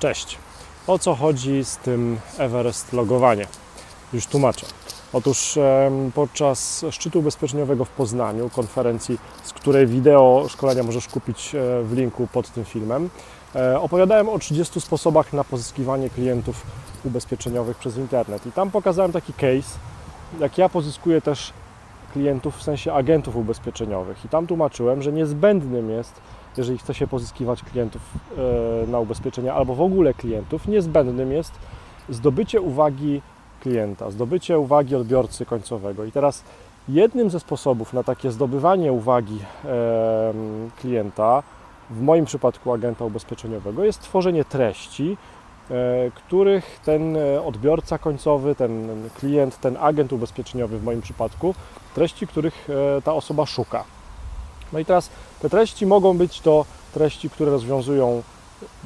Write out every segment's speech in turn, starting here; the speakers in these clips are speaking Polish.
Cześć. O co chodzi z tym Everest logowanie? Już tłumaczę. Otóż podczas szczytu ubezpieczeniowego w Poznaniu, konferencji, z której wideo szkolenia możesz kupić e, w linku pod tym filmem, e, opowiadałem o 30 sposobach na pozyskiwanie klientów ubezpieczeniowych przez internet. I tam pokazałem taki case, jak ja pozyskuję też klientów w sensie agentów ubezpieczeniowych. I tam tłumaczyłem, że niezbędnym jest, jeżeli chce się pozyskiwać klientów e, na ubezpieczenia albo w ogóle klientów, niezbędnym jest zdobycie uwagi klienta, zdobycie uwagi odbiorcy końcowego. I teraz jednym ze sposobów na takie zdobywanie uwagi e, klienta, w moim przypadku agenta ubezpieczeniowego, jest tworzenie treści, e, których ten odbiorca końcowy, ten klient, ten agent ubezpieczeniowy w moim przypadku, treści, których e, ta osoba szuka. No i teraz te treści mogą być to treści, które rozwiązują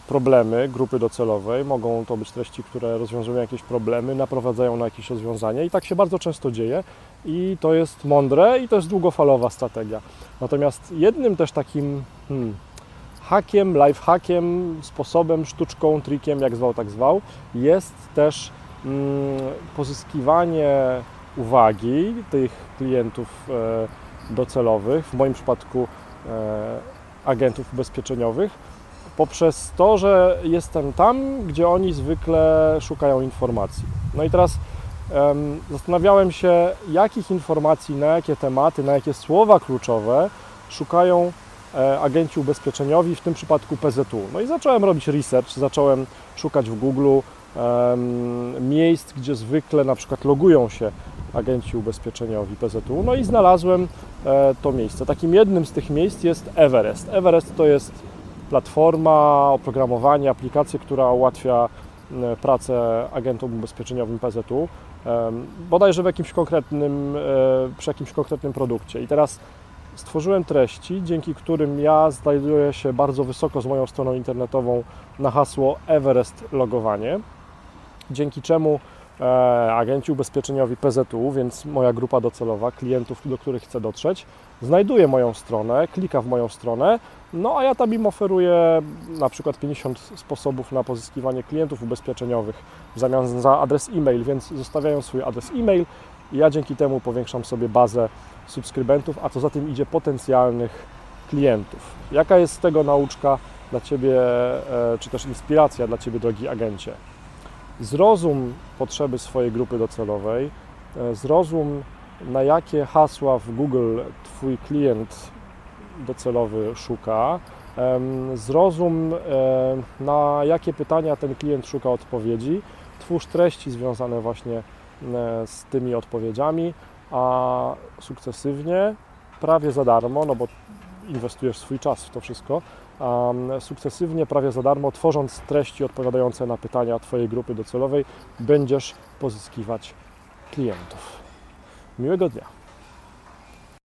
problemy grupy docelowej, mogą to być treści, które rozwiązują jakieś problemy, naprowadzają na jakieś rozwiązania i tak się bardzo często dzieje i to jest mądre i to jest długofalowa strategia. Natomiast jednym też takim hmm, hakiem, life hackiem, sposobem, sztuczką, trikiem, jak zwał, tak zwał, jest też hmm, pozyskiwanie uwagi tych klientów e, docelowych, w moim przypadku agentów ubezpieczeniowych, poprzez to, że jestem tam, gdzie oni zwykle szukają informacji. No i teraz um, zastanawiałem się, jakich informacji, na jakie tematy, na jakie słowa kluczowe szukają e, agenci ubezpieczeniowi, w tym przypadku PZU. No i zacząłem robić research, zacząłem szukać w Google um, miejsc, gdzie zwykle na przykład logują się agenci ubezpieczeniowi PZU. No i znalazłem e, to miejsce. Takim jednym z tych miejsc jest Everest. Everest to jest platforma oprogramowania, aplikacja, która ułatwia e, pracę agentom ubezpieczeniowym PZU, bodajże w jakimś konkretnym, e, przy jakimś konkretnym produkcie. I teraz stworzyłem treści, dzięki którym ja znajduję się bardzo wysoko z moją stroną internetową na hasło Everest logowanie, dzięki czemu e, agenci ubezpieczeniowi PZU, więc moja grupa docelowa, klientów, do których chcę dotrzeć, znajduje moją stronę, klika w moją stronę, no a ja tam im oferuję na przykład 50 sposobów na pozyskiwanie klientów ubezpieczeniowych w zamian za adres e-mail, więc zostawiają swój adres e-mail i ja dzięki temu powiększam sobie bazę subskrybentów, a co za tym idzie potencjalnych klientów. Jaka jest z tego nauczka dla Ciebie, e, czy też inspiracja dla Ciebie, drogi agencie? Zrozum potrzeby swojej grupy docelowej, e, zrozum na jakie hasła w Google Twój klient docelowy szuka, zrozum na jakie pytania ten klient szuka odpowiedzi, twórz treści związane właśnie z tymi odpowiedziami, a sukcesywnie, prawie za darmo, no bo inwestujesz swój czas w to wszystko, sukcesywnie, prawie za darmo, tworząc treści odpowiadające na pytania Twojej grupy docelowej, będziesz pozyskiwać klientów. Miłego dnia.